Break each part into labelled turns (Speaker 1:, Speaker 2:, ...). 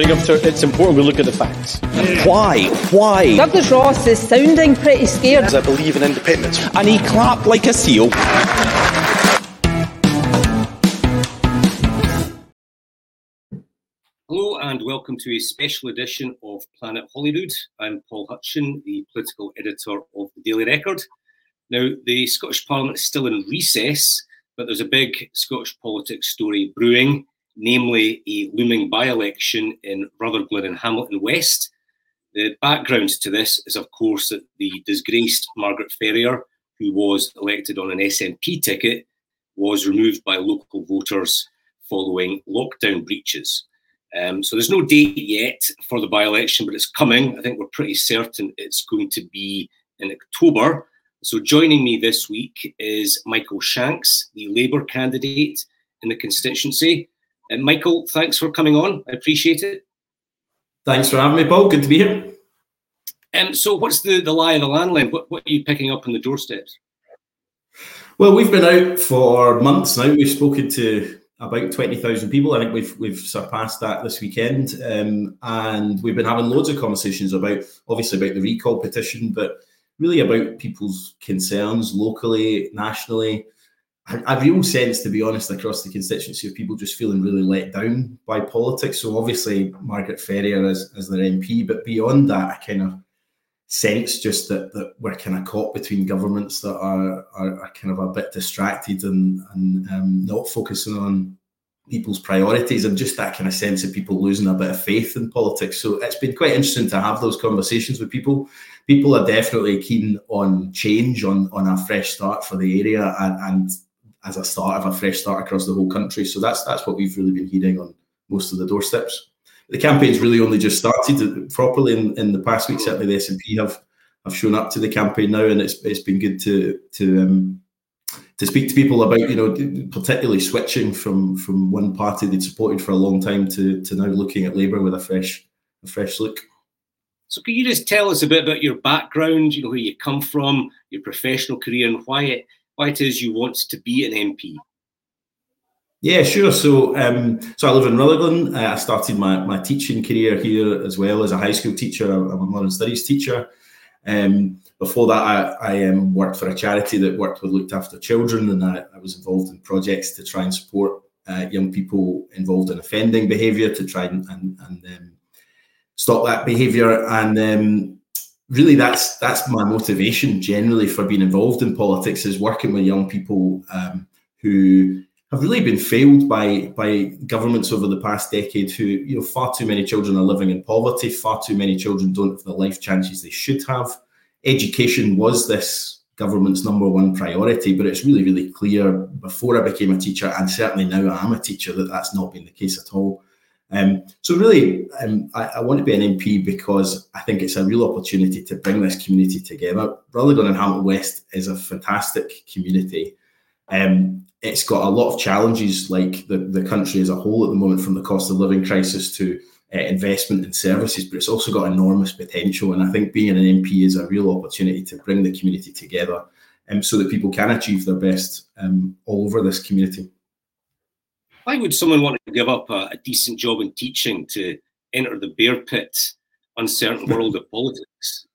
Speaker 1: I think it's important we look at the facts. Why? Why?
Speaker 2: Douglas Ross is sounding pretty scared.
Speaker 1: Because I believe in independence. And he clapped like a seal.
Speaker 3: Hello and welcome to a special edition of Planet Holyrood. I'm Paul Hutcheon, the political editor of the Daily Record. Now, the Scottish Parliament is still in recess, but there's a big Scottish politics story brewing namely a looming by election in Rutherglen and Hamilton West. The background to this is, of course, that the disgraced Margaret Ferrier, who was elected on an SNP ticket, was removed by local voters following lockdown breaches. Um, so there's no date yet for the by election, but it's coming. I think we're pretty certain it's going to be in October. So joining me this week is Michael Shanks, the Labour candidate in the constituency. And Michael, thanks for coming on. I appreciate it.
Speaker 4: Thanks for having me, Paul. Good to be here.
Speaker 3: Um, so, what's the, the lie of the land What, what are you picking up on the doorsteps?
Speaker 4: Well, we've been out for months now. We've spoken to about 20,000 people. I think we've we've surpassed that this weekend. Um, and we've been having loads of conversations about, obviously, about the recall petition, but really about people's concerns locally, nationally, a real sense, to be honest, across the constituency of people just feeling really let down by politics. So obviously Margaret Ferrier as, as their MP, but beyond that, I kind of sense just that that we're kind of caught between governments that are are, are kind of a bit distracted and and um, not focusing on people's priorities and just that kind of sense of people losing a bit of faith in politics. So it's been quite interesting to have those conversations with people. People are definitely keen on change, on on a fresh start for the area, and, and as a start of a fresh start across the whole country. So that's that's what we've really been hearing on most of the doorsteps. The campaign's really only just started properly in, in the past week. Certainly, the SNP have have shown up to the campaign now, and it's it's been good to to um, to speak to people about you know particularly switching from from one party they'd supported for a long time to to now looking at Labour with a fresh a fresh look.
Speaker 3: So, can you just tell us a bit about your background? You know where you come from, your professional career, and why it why it is you want to be an MP.
Speaker 4: Yeah, sure. So, um, so I live in Rutherglen. Uh, I started my, my teaching career here as well as a high school teacher. I'm a modern studies teacher. Um, before that, I, I um, worked for a charity that worked with looked after children, and I, I was involved in projects to try and support uh, young people involved in offending behaviour to try and, and, and um, stop that behaviour. And um, really that's that's my motivation generally for being involved in politics is working with young people um, who have really been failed by by governments over the past decade who you know far too many children are living in poverty far too many children don't have the life chances they should have. Education was this government's number one priority but it's really really clear before i became a teacher and certainly now i'm a teacher that that's not been the case at all um, so really, um, I, I, want to be an MP because I think it's a real opportunity to bring this community together. Rutherglen and Hamilton West is a fantastic community. Um, it's got a lot of challenges, like the, the country as a whole at the moment, from the cost of living crisis to uh, investment in services, but it's also got enormous potential. And I think being an MP is a real opportunity to bring the community together um, so that people can achieve their best um, all over this community
Speaker 3: why would someone want to give up a, a decent job in teaching to enter the bear pit, uncertain world of politics?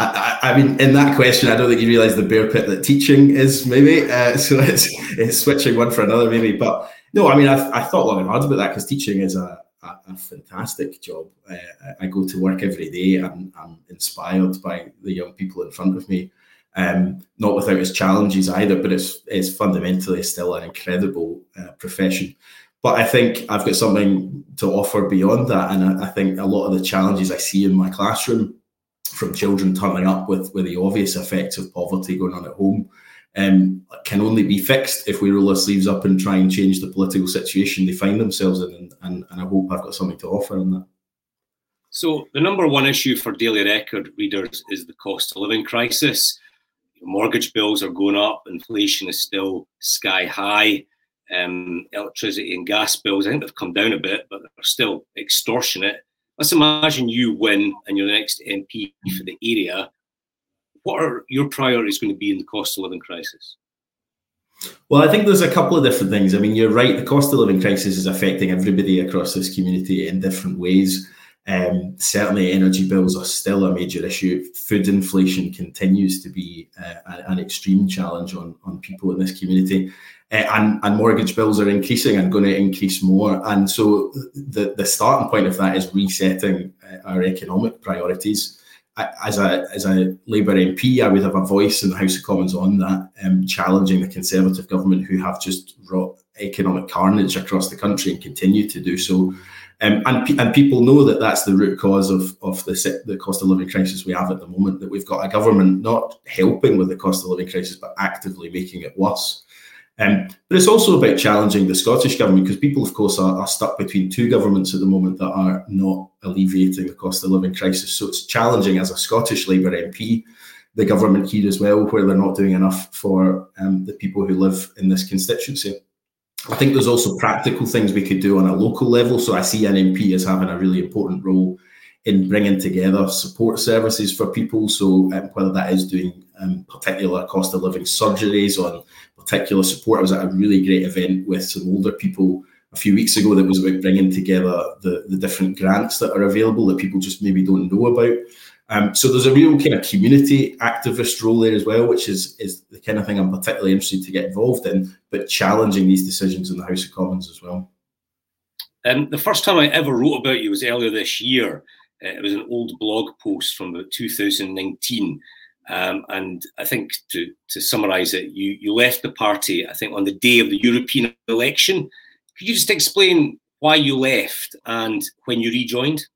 Speaker 4: I, I, mean, in that question, I don't think you realise the bear pit that teaching is, maybe. Uh, so it's, it's switching one for another, maybe. But no, I mean, I, I thought long and hard about that because teaching is a, a, a fantastic job. Uh, I go to work every day. I'm, I'm inspired by the young people in front of me. Um, not without its challenges either, but it's it's fundamentally still an incredible uh, profession. But I think I've got something to offer beyond that, and I, I think a lot of the challenges I see in my classroom from children turning up with with the obvious effects of poverty going on at home um, can only be fixed if we roll our sleeves up and try and change the political situation they find themselves in. And, and, and I hope I've got something to offer on that.
Speaker 3: So, the number one issue for Daily Record readers is the cost of living crisis. Mortgage bills are going up, inflation is still sky high. Um, electricity and gas bills, I think they've come down a bit, but they're still extortionate. Let's imagine you win and you're the next MP for the area what are your priorities going to be in the cost of living crisis?
Speaker 4: Well, I think there's a couple of different things. I mean, you're right. The cost of living crisis is affecting everybody across this community in different ways. Um, certainly, energy bills are still a major issue. Food inflation continues to be uh, an extreme challenge on, on people in this community. Uh, and, and mortgage bills are increasing and going to increase more. And so, the, the starting point of that is resetting uh, our economic priorities as a as a Labour MP, I would have a voice in the House of Commons on that, um, challenging the Conservative government who have just wrought economic carnage across the country and continue to do so. Um, and, and people know that that's the root cause of, of the, the cost of living crisis we have at the moment, that we've got a government not helping with the cost of living crisis, but actively making it worse. Um, but it's also about challenging the Scottish government because people, of course, are, are, stuck between two governments at the moment that are not alleviating the cost of living crisis. So it's challenging as a Scottish Labour MP, the government here as well, where they're not doing enough for um, the people who live in this constituency. I think there's also practical things we could do on a local level. So I see an MP as having a really important role in bringing together support services for people. So um, whether that is doing um, particular cost of living surgeries on particular support. I was at a really great event with some older people a few weeks ago that was about bringing together the, the different grants that are available that people just maybe don't know about. Um, so there's a real kind of community activist role there as well, which is is the kind of thing I'm particularly interested to get involved in, but challenging these decisions in the House of Commons as well.
Speaker 3: Um, the first time I ever wrote about you was earlier this year. Uh, it was an old blog post from about 2019, um, and I think to, to summarise it, you, you left the party, I think, on the day of the European election. Could you just explain why you left and when you rejoined?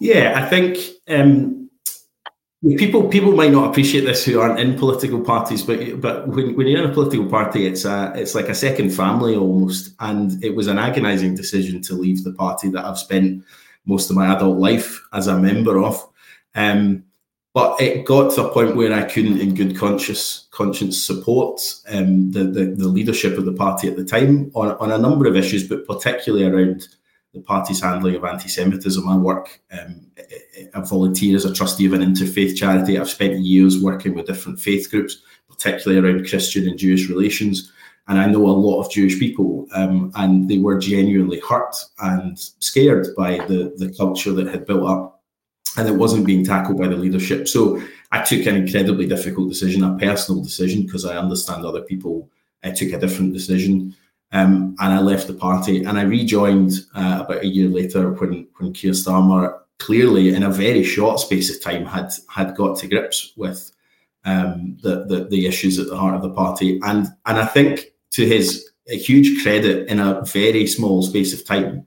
Speaker 4: Yeah, I think um, people people might not appreciate this who aren't in political parties, but but when, when you're in a political party, it's a it's like a second family almost. And it was an agonising decision to leave the party that I've spent most of my adult life as a member of. Um, but it got to a point where I couldn't, in good conscience, conscience support um, the, the, the leadership of the party at the time on, on a number of issues, but particularly around the party's handling of anti-Semitism. I work, um, I volunteer as a trustee of an interfaith charity. I've spent years working with different faith groups, particularly around Christian and Jewish relations. And I know a lot of Jewish people, um, and they were genuinely hurt and scared by the, the culture that had built up and it wasn't being tackled by the leadership. So I took an incredibly difficult decision, a personal decision, because I understand other people I took a different decision. Um, and I left the party and I rejoined uh, about a year later when, when Keir Starmer clearly in a very short space of time had had got to grips with um, the, the, the issues at the heart of the party. And and I think to his huge credit in a very small space of time,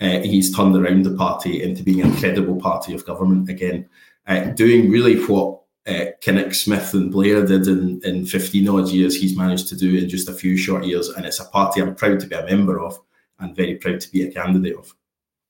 Speaker 4: uh, he's turned around the party into being a credible party of government again, uh, doing really what uh, Kinnock, Smith, and Blair did in, in 15 odd years, he's managed to do in just a few short years. And it's a party I'm proud to be a member of and very proud to be a candidate of.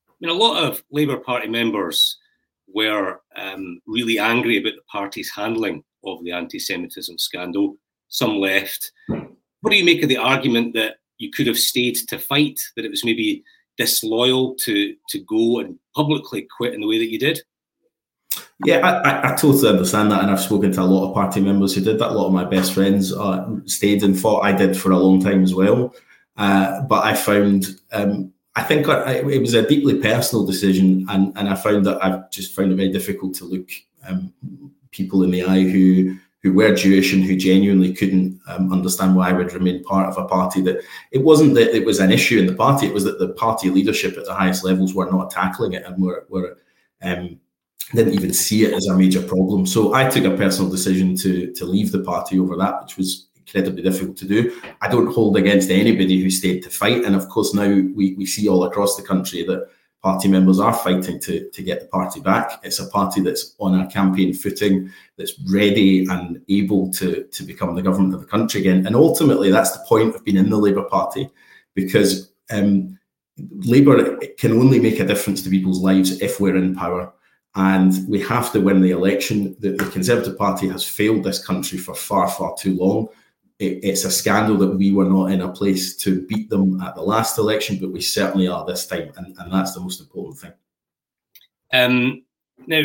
Speaker 3: I mean, a lot of Labour Party members were um, really angry about the party's handling of the anti Semitism scandal. Some left. What do you make of the argument that you could have stayed to fight, that it was maybe disloyal to to go and publicly quit in the way that you did?
Speaker 4: Yeah, I, I, totally understand that, and I've spoken to a lot of party members who did that. A lot of my best friends uh, stayed and fought. I did for a long time as well, uh, but I found um, I think I, it was a deeply personal decision, and and I found that I've just found it very difficult to look um, people in the eye who who were Jewish and who genuinely couldn't um, understand why I would remain part of a party that it wasn't that it was an issue in the party, it was that the party leadership at the highest levels were not tackling it and were, were um, didn't even see it as a major problem. So I took a personal decision to to leave the party over that, which was incredibly difficult to do. I don't hold against anybody who stayed to fight, and of course now we we see all across the country that party members are fighting to, to get the party back. It's a party that's on a campaign footing, that's ready and able to, to become the government of the country again. And ultimately, that's the point of being in the Labour Party, because um, Labour can only make a difference to people's lives if we're in power. And we have to win the election. The, the Conservative Party has failed this country for far, far too long it, it's a scandal that we were not in a place to beat them at the last election, but we certainly are this time, and, and that's the most important thing.
Speaker 3: Um, now,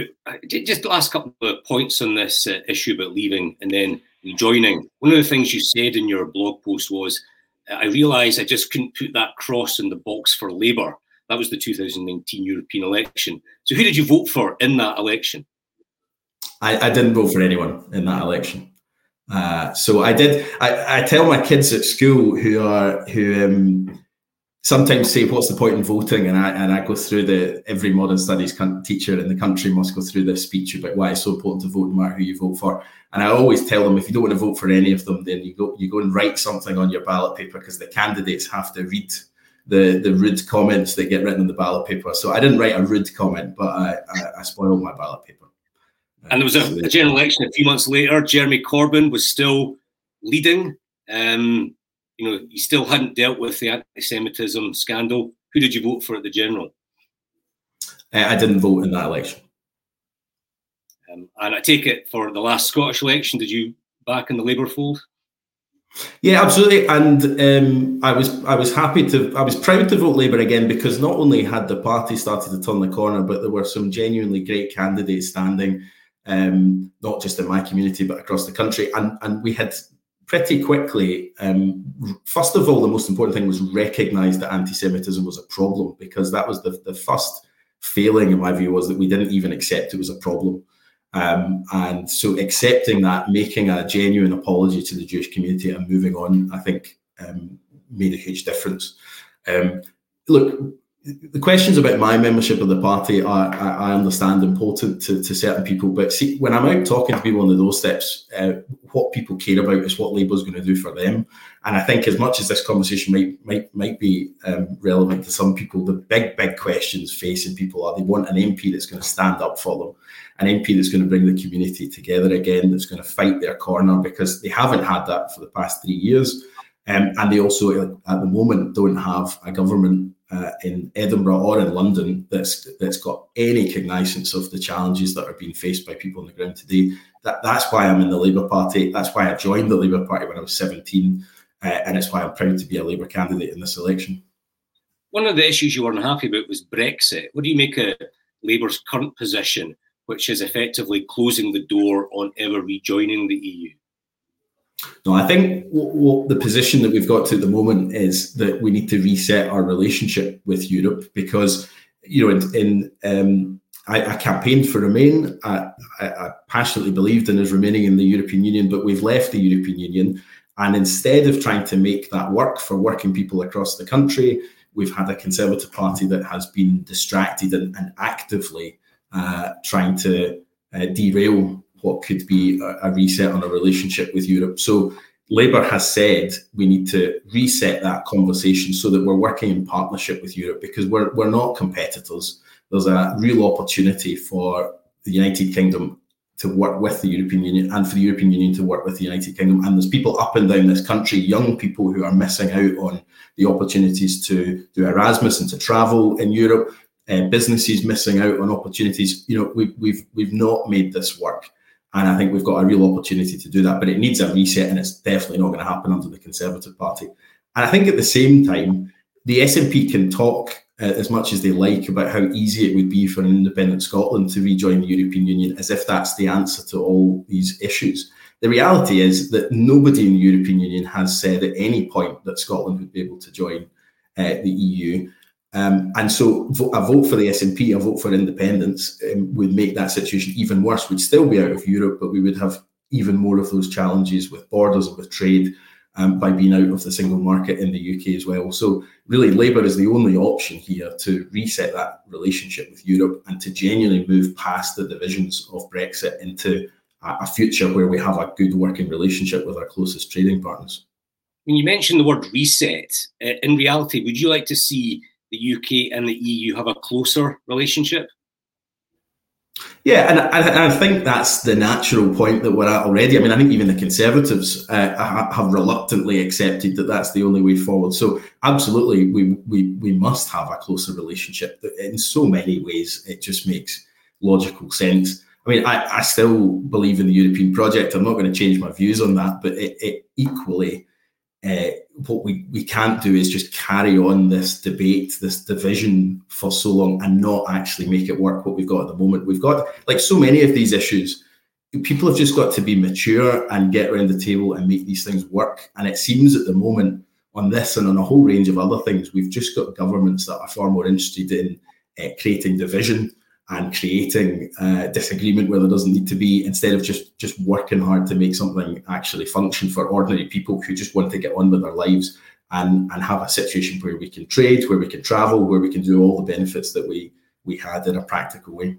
Speaker 3: just the last couple of points on this uh, issue about leaving and then rejoining. One of the things you said in your blog post was, I realised I just couldn't put that cross in the box for Labour. That was the 2019 European election. So, who did you vote for in that election?
Speaker 4: I, I didn't vote for anyone in that election. Uh, so I did. I, I tell my kids at school who are who um, sometimes say, "What's the point in voting?" And I and I go through the every modern studies teacher in the country must go through this speech about why it's so important to vote, no matter who you vote for. And I always tell them, if you don't want to vote for any of them, then you go you go and write something on your ballot paper because the candidates have to read the the rude comments that get written on the ballot paper. So I didn't write a rude comment, but I, I, I spoiled my ballot paper.
Speaker 3: And there was a, a, general election a few months later. Jeremy Corbyn was still leading. Um, you know, he still hadn't dealt with the anti-Semitism scandal. Who did you vote for at the general?
Speaker 4: Uh, I didn't vote in that election.
Speaker 3: Um, and I take it for the last Scottish election, did you back in the Labour fold?
Speaker 4: Yeah, absolutely. And um, I was I was happy to I was proud to vote Labour again because not only had the party started to turn the corner, but there were some genuinely great candidates standing um, not just in my community but across the country. And and we had pretty quickly, um, first of all, the most important thing was recognise that anti-Semitism was a problem because that was the the first failing in my view was that we didn't even accept it was a problem. Um, and so accepting that, making a genuine apology to the Jewish community and moving on, I think um, made a huge difference. Um, look, the questions about my membership of the party are, I understand, important to, to certain people. But see, when I'm out talking to people on the doorsteps, uh, what people care about is what Labour's going to do for them. And I think, as much as this conversation might might might be um, relevant to some people, the big big questions facing people are they want an MP that's going to stand up for them, an MP that's going to bring the community together again, that's going to fight their corner because they haven't had that for the past three years. Um, and they also, at the moment, don't have a government uh, in Edinburgh or in London that's that's got any cognizance of the challenges that are being faced by people on the ground today. That that's why I'm in the Labour Party. That's why I joined the Labour Party when I was 17, uh, and it's why I'm proud to be a Labour candidate in this election.
Speaker 3: One of the issues you weren't happy about was Brexit. What do you make of Labour's current position, which is effectively closing the door on ever rejoining the EU?
Speaker 4: No, I think the position that we've got to at the moment is that we need to reset our relationship with Europe because, you know, in, in um, I, I, campaigned for Remain. I, I, passionately believed in us remaining in the European Union, but we've left the European Union. And instead of trying to make that work for working people across the country, we've had a Conservative Party that has been distracted and, and actively uh, trying to uh, derail what could be a, a reset on a relationship with Europe. So Labour has said we need to reset that conversation so that we're working in partnership with Europe because we're, we're not competitors. There's a real opportunity for the United Kingdom to work with the European Union and for the European Union to work with the United Kingdom. And there's people up and down this country, young people who are missing out on the opportunities to do Erasmus and to travel in Europe. Uh, businesses missing out on opportunities. You know, we've we've we've not made this work. And I think we've got a real opportunity to do that, but it needs a reset, and it's definitely not going to happen under the Conservative Party. And I think at the same time, the SNP can talk uh, as much as they like about how easy it would be for an independent Scotland to rejoin the European Union, as if that's the answer to all these issues. The reality is that nobody in the European Union has said at any point that Scotland would be able to join uh, the EU. Um, and so a vote for the SNP, a vote for independence um, would make that situation even worse. We'd still be out of Europe, but we would have even more of those challenges with borders and with trade. Um, by being out of the single market in the UK as well. So, really, Labour is the only option here to reset that relationship with Europe and to genuinely move past the divisions of Brexit into a future where we have a good working relationship with our closest trading partners.
Speaker 3: When you mentioned the word reset, uh, in reality, would you like to see the UK and the EU have a closer relationship?
Speaker 4: Yeah, and I, I, think that's the natural point that we're at already. I mean, I think even the Conservatives uh, have reluctantly accepted that that's the only way forward. So, absolutely, we, we we must have a closer relationship. In so many ways, it just makes logical sense. I mean, I, I still believe in the European project. I'm not going to change my views on that, but it, it equally uh, what we, we can't do is just carry on this debate, this division for so long and not actually make it work what we've got at the moment. We've got, like so many of these issues, people have just got to be mature and get around the table and make these things work. And it seems at the moment on this and on a whole range of other things, we've just got governments that are far more interested in uh, creating division and creating uh, disagreement where there doesn't need to be instead of just just working hard to make something actually function for ordinary people who just want to get on with their lives and and have a situation where we can trade where we can travel where we can do all the benefits that we we had in a practical way.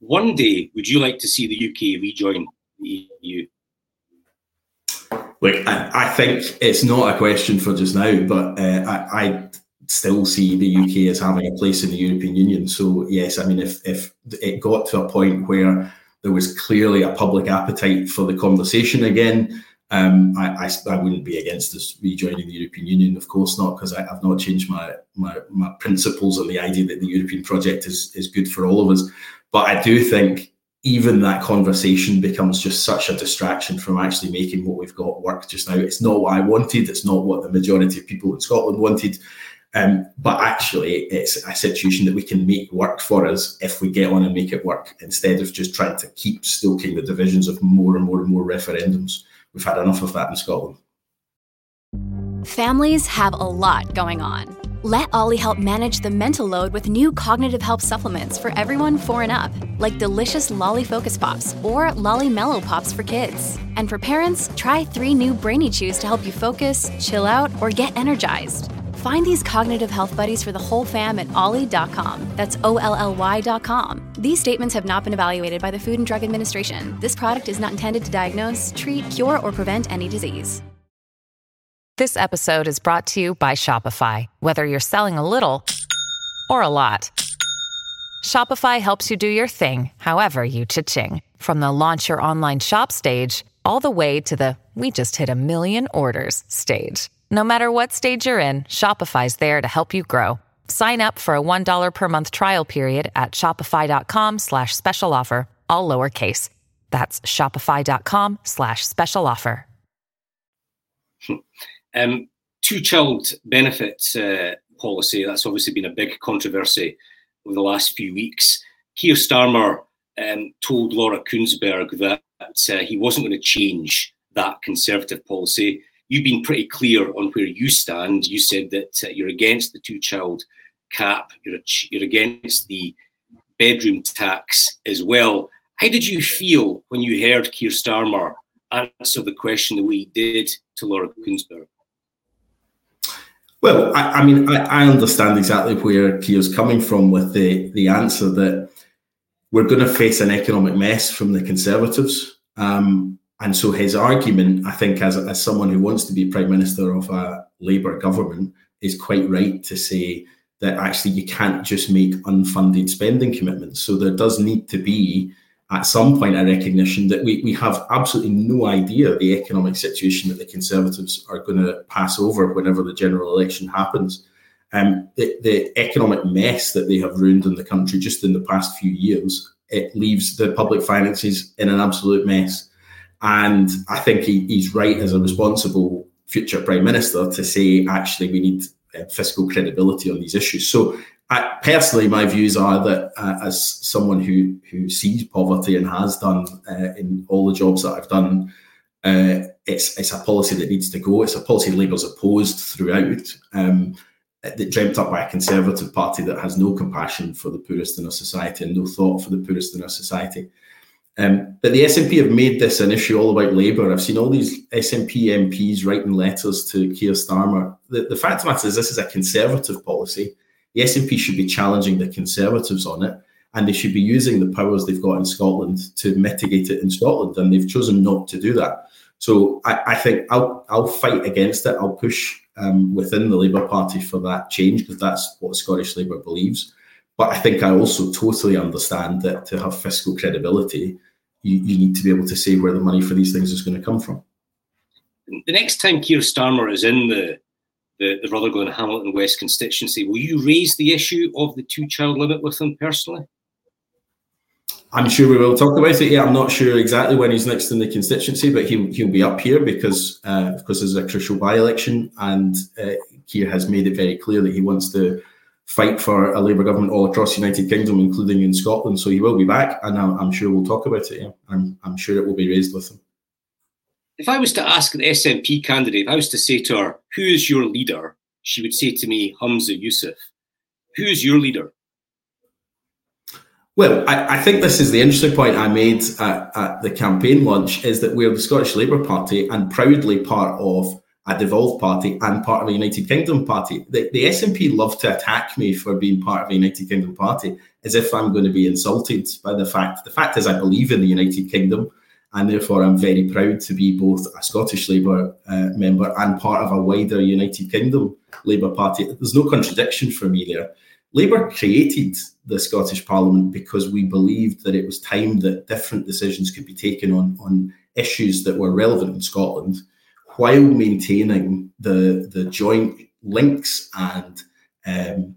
Speaker 3: One day would you like to see the uk rejoin the eu
Speaker 4: Look, I, I think it's not a question for just now, but uh, I, I still see the UK as having a place in the European Union. So yes, I mean, if if it got to a point where there was clearly a public appetite for the conversation again, um, I, I, I, wouldn't be against us rejoining the European Union. Of course not, because I've not changed my, my my principles on the idea that the European project is is good for all of us. But I do think even that conversation becomes just such a distraction from actually making what we've got work just now. It's not what I wanted. It's not what the majority of people in Scotland wanted. Um, but actually, it's a situation that we can make work for us if we get on and make it work instead of just trying to keep stoking the divisions of more and more and more referendums. We've had enough of that in Scotland.
Speaker 5: Families have a lot going on. Let OLLY help manage the mental load with new cognitive help supplements for everyone four and up, like delicious Lolly Focus Pops or Lolly Mellow Pops for kids. And for parents, try three new Brainy Chews to help you focus, chill out, or get energized. Find these cognitive health buddies for the whole fam at olly.com. That's O L L Y.com. These statements have not been evaluated by the Food and Drug Administration. This product is not intended to diagnose, treat, cure, or prevent any disease.
Speaker 6: This episode is brought to you by Shopify. Whether you're selling a little or a lot, Shopify helps you do your thing, however you cha-ching. From the launch your online shop stage, all the way to the we just hit a million orders stage. No matter what stage you're in, Shopify's there to help you grow. Sign up for a $1 per month trial period at shopify.com slash special offer, all lowercase. That's shopify.com slash special offer.
Speaker 3: Um, two child benefits uh, policy, that's obviously been a big controversy over the last few weeks. Keir Starmer um, told Laura Kuenssberg that uh, he wasn't going to change that Conservative policy you've been pretty clear on where you stand. You said that uh, you're against the two child cap, you're, you're against the bedroom tax as well. How did you feel when you heard Keir Starmer answer the question the way he did to Laura Kuenssberg?
Speaker 4: Well, I, I mean, I, I, understand exactly where Keir's coming from with the, the answer that we're going to face an economic mess from the Conservatives. Um, and so his argument, I think, as, as someone who wants to be prime minister of a Labour government, is quite right to say that actually you can't just make unfunded spending commitments. So there does need to be, at some point, a recognition that we, we have absolutely no idea the economic situation that the Conservatives are going to pass over whenever the general election happens. Um, the, the economic mess that they have ruined in the country just in the past few years, it leaves the public finances in an absolute mess. And I think he, he's right as a responsible future prime minister to say, actually, we need uh, fiscal credibility on these issues. So, I, personally, my views are that uh, as someone who who sees poverty and has done uh, in all the jobs that I've done, uh, it's it's a policy that needs to go. It's a policy Labour's opposed throughout. Um, that dreamt up by a conservative party that has no compassion for the poorest in our society and no thought for the poorest in our society. Um, but the SNP have made this an issue all about Labour. I've seen all these SNP MPs writing letters to Keir Starmer. The, the fact of the matter is, this is a Conservative policy. The SNP should be challenging the Conservatives on it, and they should be using the powers they've got in Scotland to mitigate it in Scotland, and they've chosen not to do that. So I, I think I'll I'll fight against it. I'll push um, within the Labour Party for that change because that's what Scottish Labour believes. But I think I also totally understand that to have fiscal credibility, you, you need to be able to say where the money for these things is going to come from.
Speaker 3: The next time Keir Starmer is in the the, the Rutherglen Hamilton West constituency, will you raise the issue of the two child limit with him personally?
Speaker 4: I'm sure we will talk about it. Yeah, I'm not sure exactly when he's next in the constituency, but he'll he'll be up here because uh, of course there's a crucial by-election, and uh, Keir has made it very clear that he wants to fight for a Labour government all across the United Kingdom, including in Scotland. So he will be back, and I'm, I'm sure we'll talk about it. Yeah, I'm I'm sure it will be raised with him.
Speaker 3: If I was to ask the SNP candidate, if I was to say to her, "Who is your leader?" she would say to me, Humza Yousaf. Who is your leader?
Speaker 4: Well, I, I, think this is the interesting point I made at, at, the campaign launch is that we're the Scottish Labour Party and proudly part of a devolved party and part of a United Kingdom party. The, the SNP love to attack me for being part of a United Kingdom party as if I'm going to be insulted by the fact. The fact is, I believe in the United Kingdom and therefore I'm very proud to be both a Scottish Labour uh, member and part of a wider United Kingdom Labour Party. There's no contradiction for me there. Labour created the Scottish Parliament because we believed that it was time that different decisions could be taken on, on issues that were relevant in Scotland while maintaining the, the joint links and um,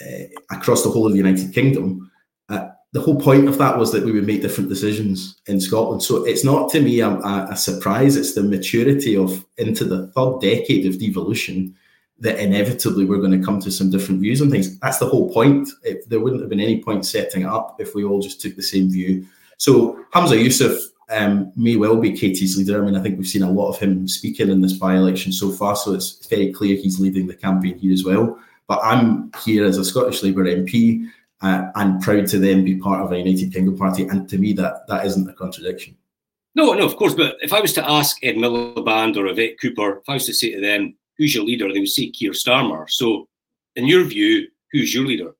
Speaker 4: uh, across the whole of the United Kingdom. Uh, the whole point of that was that we would make different decisions in Scotland. So it's not to me a, a surprise, it's the maturity of into the third decade of devolution that inevitably we're going to come to some different views on things. That's the whole point. If, there wouldn't have been any point setting it up if we all just took the same view. So Humza Yousaf um, may well be Katy's leader. I mean, I think we've seen a lot of him speaking in this by-election so far, so it's very clear he's leading the campaign here as well. But I'm here as a Scottish Labour MP uh, and proud to then be part of a United Kingdom party. And to me, that that isn't a contradiction.
Speaker 3: No, no, of course. But if I was to ask Ed Miliband or Yvette Cooper, if I was to say to them, who's your leader? They would say Keir Starmer. So, in your view, who's your leader?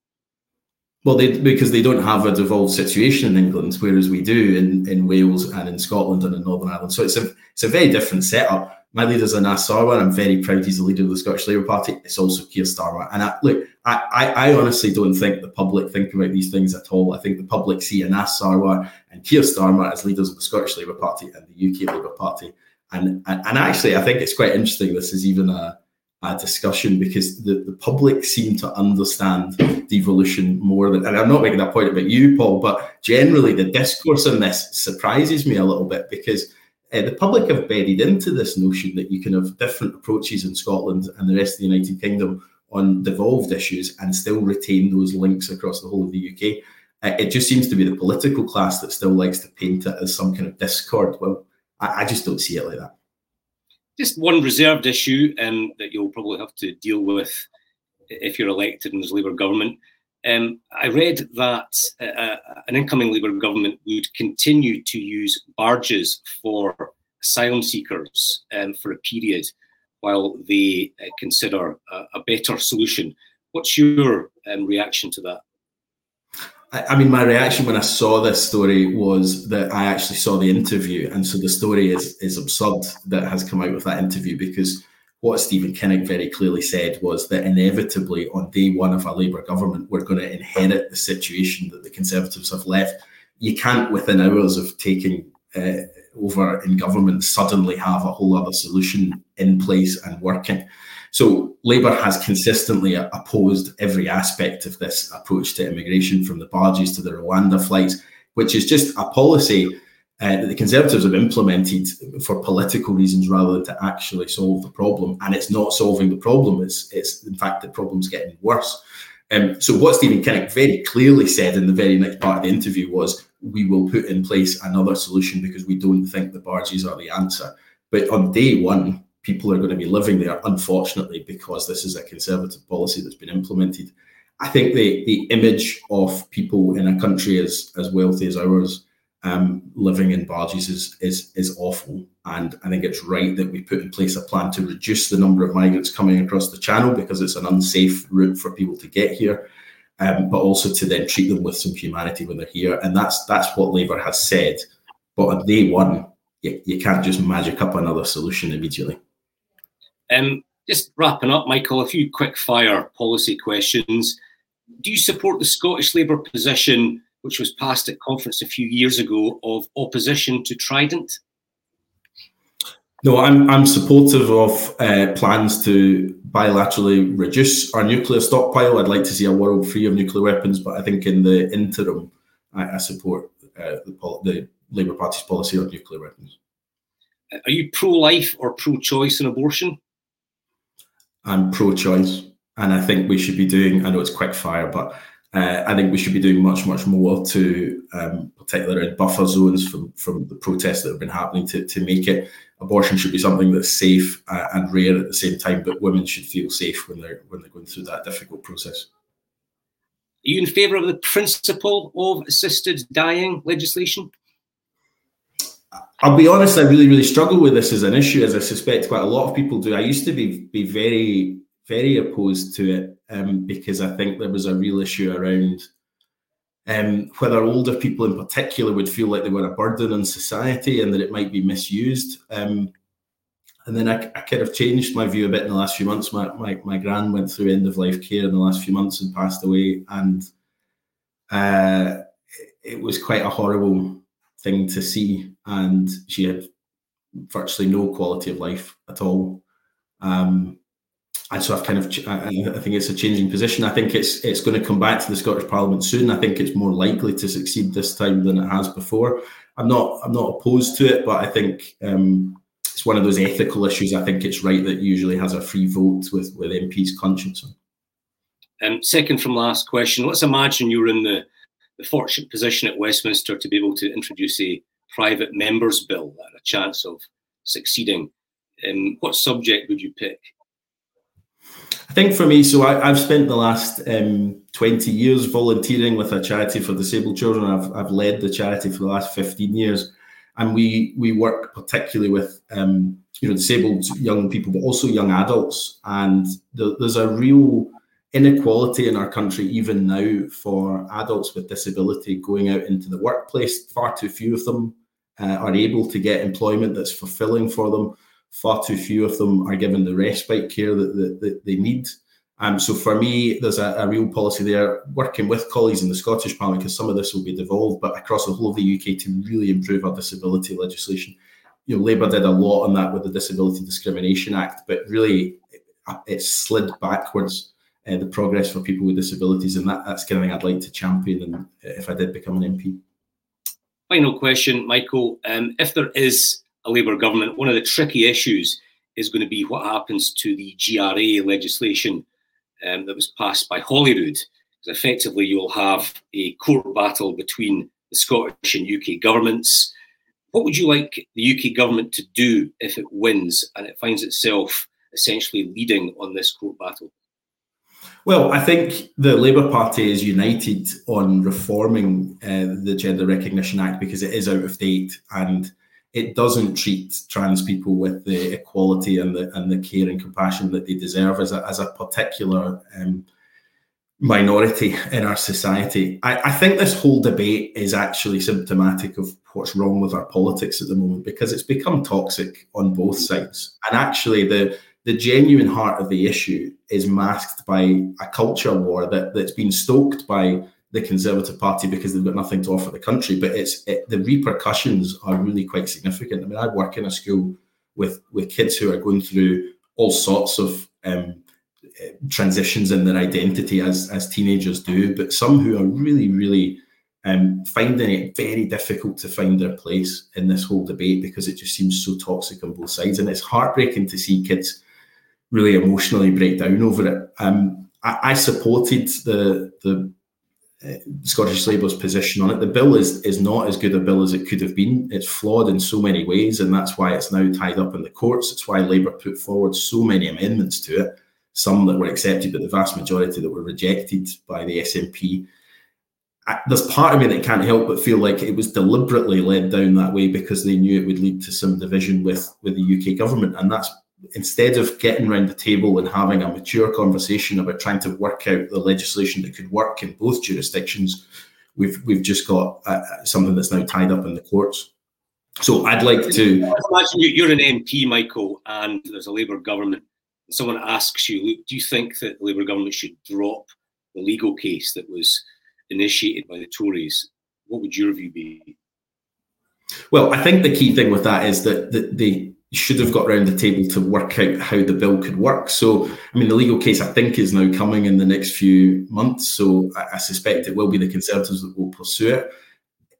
Speaker 4: Well, they, because they don't have a devolved situation in England, whereas we do in, in Wales and in Scotland and in Northern Ireland. So it's a it's a very different setup. My leader's Anas Sarwar. And I'm very proud he's the leader of the Scottish Labour Party. It's also Keir Starmer. And I, look, I, I, I, honestly don't think the public think about these things at all. I think the public see Anas Sarwar and Keir Starmer as leaders of the Scottish Labour Party and the UK Labour Party and, and, and actually, I think it's quite interesting. This is even a, a discussion because the, the public seem to understand devolution more than, and I'm not making that point about you, Paul, but generally the discourse on this surprises me a little bit because uh, the public have bedded into this notion that you can have different approaches in Scotland and the rest of the United Kingdom on devolved issues and still retain those links across the whole of the UK. Uh, it just seems to be the political class that still likes to paint it as some kind of discord. Well, I, I just don't see it like that.
Speaker 3: Just one reserved issue um, that you'll probably have to deal with if you're elected in this Labour government. Um, I read that uh, uh, an incoming Labour government would continue to use barges for asylum seekers um, for a period while they uh, consider a, a, better solution. What's your um, reaction to that?
Speaker 4: I mean, my reaction when I saw this story was that I actually saw the interview, and so the story is is absurd that has come out of that interview because what Stephen Kinnock very clearly said was that inevitably on day one of a Labour government, we're going to inherit the situation that the Conservatives have left. You can't, within hours of taking uh, over in government, suddenly have a whole other solution in place and working. So Labour has consistently opposed every aspect of this approach to immigration, from the barges to the Rwanda flights, which is just a policy uh, that the Conservatives have implemented for political reasons rather than to actually solve the problem. And it's not solving the problem; it's, it's in fact the problem's getting worse. Um, so what Stephen Kinnock very clearly said in the very next part of the interview was, "We will put in place another solution because we don't think the barges are the answer." But on day one, people are going to be living there, unfortunately, because this is a conservative policy that's been implemented. I think the the image of people in a country as as wealthy as ours um, living in barges is, is is awful. And I think it's right that we put in place a plan to reduce the number of migrants coming across the channel because it's an unsafe route for people to get here. Um, but also to then treat them with some humanity when they're here. And that's that's what Labour has said. But on day one, you, you can't just magic up another solution immediately.
Speaker 3: Um, just wrapping up, Michael, a few quick fire policy questions. Do you support the Scottish Labour position, which was passed at conference a few years ago, of opposition to Trident?
Speaker 4: No, I'm I'm supportive of uh, plans to bilaterally reduce our nuclear stockpile. I'd like to see a world free of nuclear weapons, but I think in the interim, I, I support uh, the, the Labour Party's policy on nuclear weapons.
Speaker 3: Are you pro-life or pro-choice in abortion?
Speaker 4: I'm pro-choice, and I think we should be doing. I know it's quick fire, but uh, I think we should be doing much, much more to, um, particularly in buffer zones from from the protests that have been happening, to to make it. Abortion should be something that's safe uh, and rare at the same time, but women should feel safe when they're when they're going through that difficult process.
Speaker 3: Are you in favour of the principle of assisted dying legislation?
Speaker 4: I'll be honest, I really, really struggle with this as an issue, as I suspect quite a lot of people do. I used to be be very, very opposed to it um, because I think there was a real issue around um, whether older people in particular would feel like they were a burden on society and that it might be misused. Um, and then I, I, kind of changed my view a bit in the last few months. My, my, my gran went through end of life care in the last few months and passed away. And uh, it was quite a horrible thing to see, and she had virtually no quality of life at all. Um, and so I've kind of, I, think it's a changing position. I think it's it's going to come back to the Scottish Parliament soon. I think it's more likely to succeed this time than it has before. I'm not I'm not opposed to it, but I think um, it's one of those ethical issues. I think it's right that usually has a free vote with with MPs' conscience.
Speaker 3: Um, second from last question. Let's imagine you're in the the fortunate position at Westminster to be able to introduce a private members bill at a chance of succeeding. Um, what subject would you pick?
Speaker 4: I think for me, so I, have spent the last um, 20 years volunteering with a charity for disabled children. I've, I've led the charity for the last 15 years. And we we work particularly with um, you know disabled young people, but also young adults. And the, there's a real inequality in our country, even now, for adults with disability going out into the workplace. Far too few of them uh, are able to get employment that's fulfilling for them. Far too few of them are given the respite care that, that, that they need. Um, so for me, there's a, a, real policy there, working with colleagues in the Scottish Parliament, because some of this will be devolved, but across the whole of the UK to really improve our disability legislation. You know, Labour did a lot on that with the Disability Discrimination Act, but really it, it slid backwards uh, the progress for people with disabilities, and that, that's kind of thing I'd like to champion. And uh, if I did become an MP.
Speaker 3: Final question, Michael. Um, if there is a Labour government, one of the tricky issues is going to be what happens to the GRA legislation um, that was passed by Holyrood. Because effectively, you'll have a court battle between the Scottish and UK governments. What would you like the UK government to do if it wins and it finds itself essentially leading on this court battle?
Speaker 4: Well, I think the Labour Party is united on reforming uh, the Gender Recognition Act because it is out of date and it doesn't treat trans people with the equality and the and the care and compassion that they deserve as a, as a particular um, minority in our society. I, I, think this whole debate is actually symptomatic of what's wrong with our politics at the moment because it's become toxic on both sides. And actually, the the genuine heart of the issue is masked by a culture war that, that's been stoked by the Conservative Party because they've got nothing to offer the country. But it's it, the repercussions are really quite significant. I mean, I work in a school with with kids who are going through all sorts of um, transitions in their identity as as teenagers do, but some who are really really um, finding it very difficult to find their place in this whole debate because it just seems so toxic on both sides, and it's heartbreaking to see kids really emotionally break down over it. Um, I, I, supported the the uh, Scottish Labour's position on it. The bill is is not as good a bill as it could have been. It's flawed in so many ways, and that's why it's now tied up in the courts. It's why Labour put forward so many amendments to it, some that were accepted, but the vast majority that were rejected by the SNP. there's part of me that can't help but feel like it was deliberately led down that way because they knew it would lead to some division with with the UK government, and that's instead of getting around the table and having a mature conversation about trying to work out the legislation that could work in both jurisdictions, we've we've just got uh, something that's now tied up in the courts. So I'd like to
Speaker 3: imagine you're an MP, Michael, and there's a Labour government. Someone asks you, "Look, do you think that the Labour government should drop the legal case that was initiated by the Tories?" What would your view be?
Speaker 4: Well, I think the key thing with that is that, the, they should have got around the table to work out how the bill could work. So, I mean, the legal case I think is now coming in the next few months. So, I, I suspect it will be the Conservatives that will pursue it.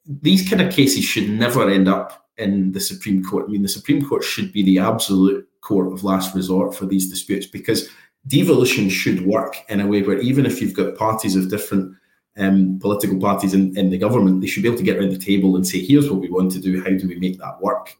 Speaker 4: These kind of cases should never end up in the Supreme Court. I mean, the Supreme Court should be the absolute court of last resort for these disputes because devolution should work in a way where even if you've got parties of different um, political parties in, in the government, they should be able to get around the table and say, here's what we want to do. How do we make that work?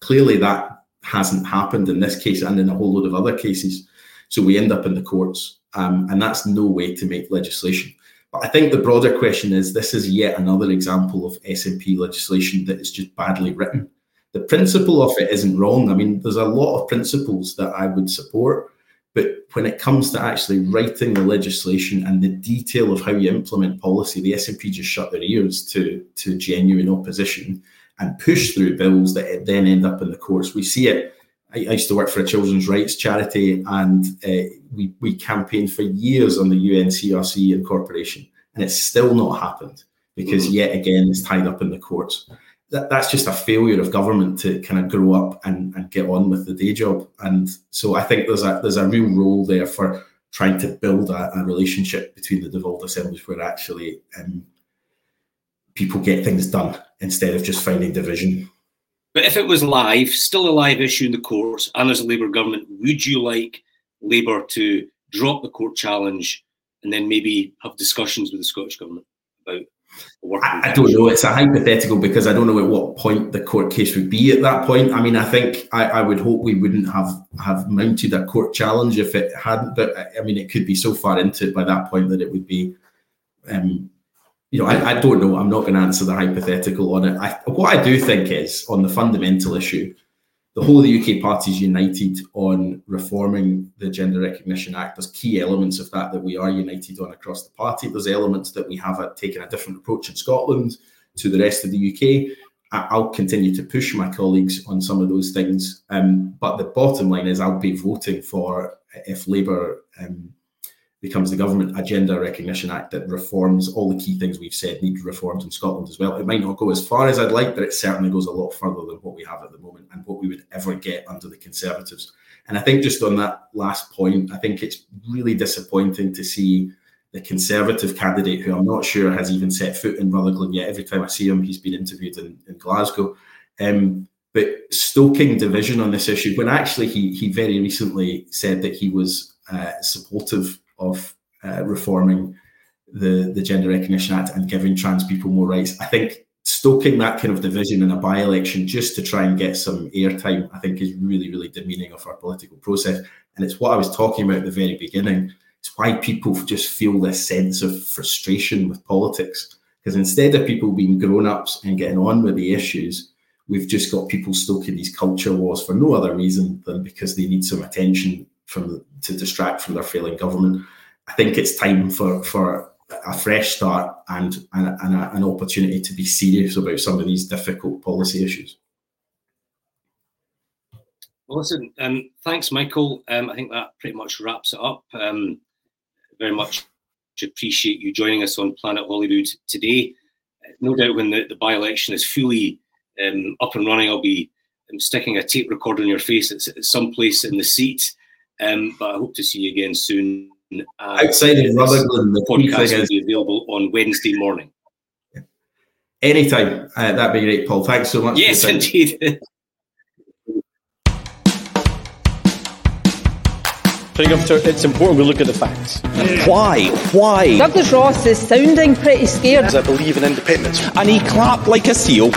Speaker 4: Clearly, that hasn't happened in this case and in a whole load of other cases. So we end up in the courts, um, and that's no way to make legislation. But I think the broader question is this is yet another example of SNP legislation that is just badly written. The principle of it isn't wrong. I mean, there's a lot of principles that I would support, but when it comes to actually writing the legislation and the detail of how you implement policy, the SNP just shut their ears to, to genuine opposition and push through bills that then end up in the courts. We see it. I, used to work for a children's rights charity, and uh, we we campaigned for years on the UNCRC incorporation, and it's still not happened because mm-hmm. yet again it's tied up in the courts. That, that's just a failure of government to kind of grow up and, and get on with the day job. And so I think there's a there's a real role there for trying to build a, a relationship between the devolved assemblies where actually um, people get things done instead of just finding division.
Speaker 3: But if it was live, still a live issue in the courts, and as a Labour government, would you like Labour to drop the court challenge and then maybe have discussions with the Scottish government about
Speaker 4: I, I don't know. It's a hypothetical because I don't know at what point the court case would be at that point. I mean, I think I, I, would hope we wouldn't have have mounted a court challenge if it hadn't. But I mean, it could be so far into it by that point that it would be um, you know, I, I, don't know. I'm not going to answer the hypothetical on it. I, what I do think is on the fundamental issue, the whole of the UK party is united on reforming the Gender Recognition Act. There's key elements of that that we are united on across the party. There's elements that we have a, taken a different approach in Scotland to the rest of the UK. I, will continue to push my colleagues on some of those things. Um, but the bottom line is, I'll be voting for if Labour um, becomes the government a Gender Recognition Act that reforms all the key things we've said need reforms in Scotland as well. It might not go as far as I'd like, but it certainly goes a lot further than what we have at the moment and what we would ever get under the Conservatives. And I think just on that last point, I think it's really disappointing to see the Conservative candidate, who I'm not sure has even set foot in Rutherglen yet. Every time I see him, he's been interviewed in, in Glasgow. Um, but stoking division on this issue, when actually he he very recently said that he was uh, supportive of uh, reforming the, the Gender Recognition Act and giving trans people more rights. I think stoking that kind of division in a by election just to try and get some airtime, I think, is really, really demeaning of our political process. And it's what I was talking about at the very beginning. It's why people just feel this sense of frustration with politics. Because instead of people being grown ups and getting on with the issues, we've just got people stoking these culture wars for no other reason than because they need some attention from to distract from their failing government. I think it's time for for a fresh start and, and, and a, an opportunity to be serious about some of these difficult policy issues.
Speaker 3: Well, listen, um, thanks, Michael. Um, I think that pretty much wraps it up. Um, very much appreciate you joining us on Planet Holyrood today. No doubt when the, the by election is fully um, up and running, I'll be um, sticking a tape recorder in your face at, at some place in the seat um, but I hope to see you again soon.
Speaker 4: Uh, Outside of Rutherglen,
Speaker 3: the podcast will be available on Wednesday morning.
Speaker 4: Anytime. Uh, that'd be great, Paul. Thanks so much.
Speaker 3: Yes, indeed.
Speaker 1: it's important we look at the facts.
Speaker 7: Why? Why?
Speaker 2: Douglas Ross is sounding pretty scared.
Speaker 7: I believe in independence. And he clapped like a seal.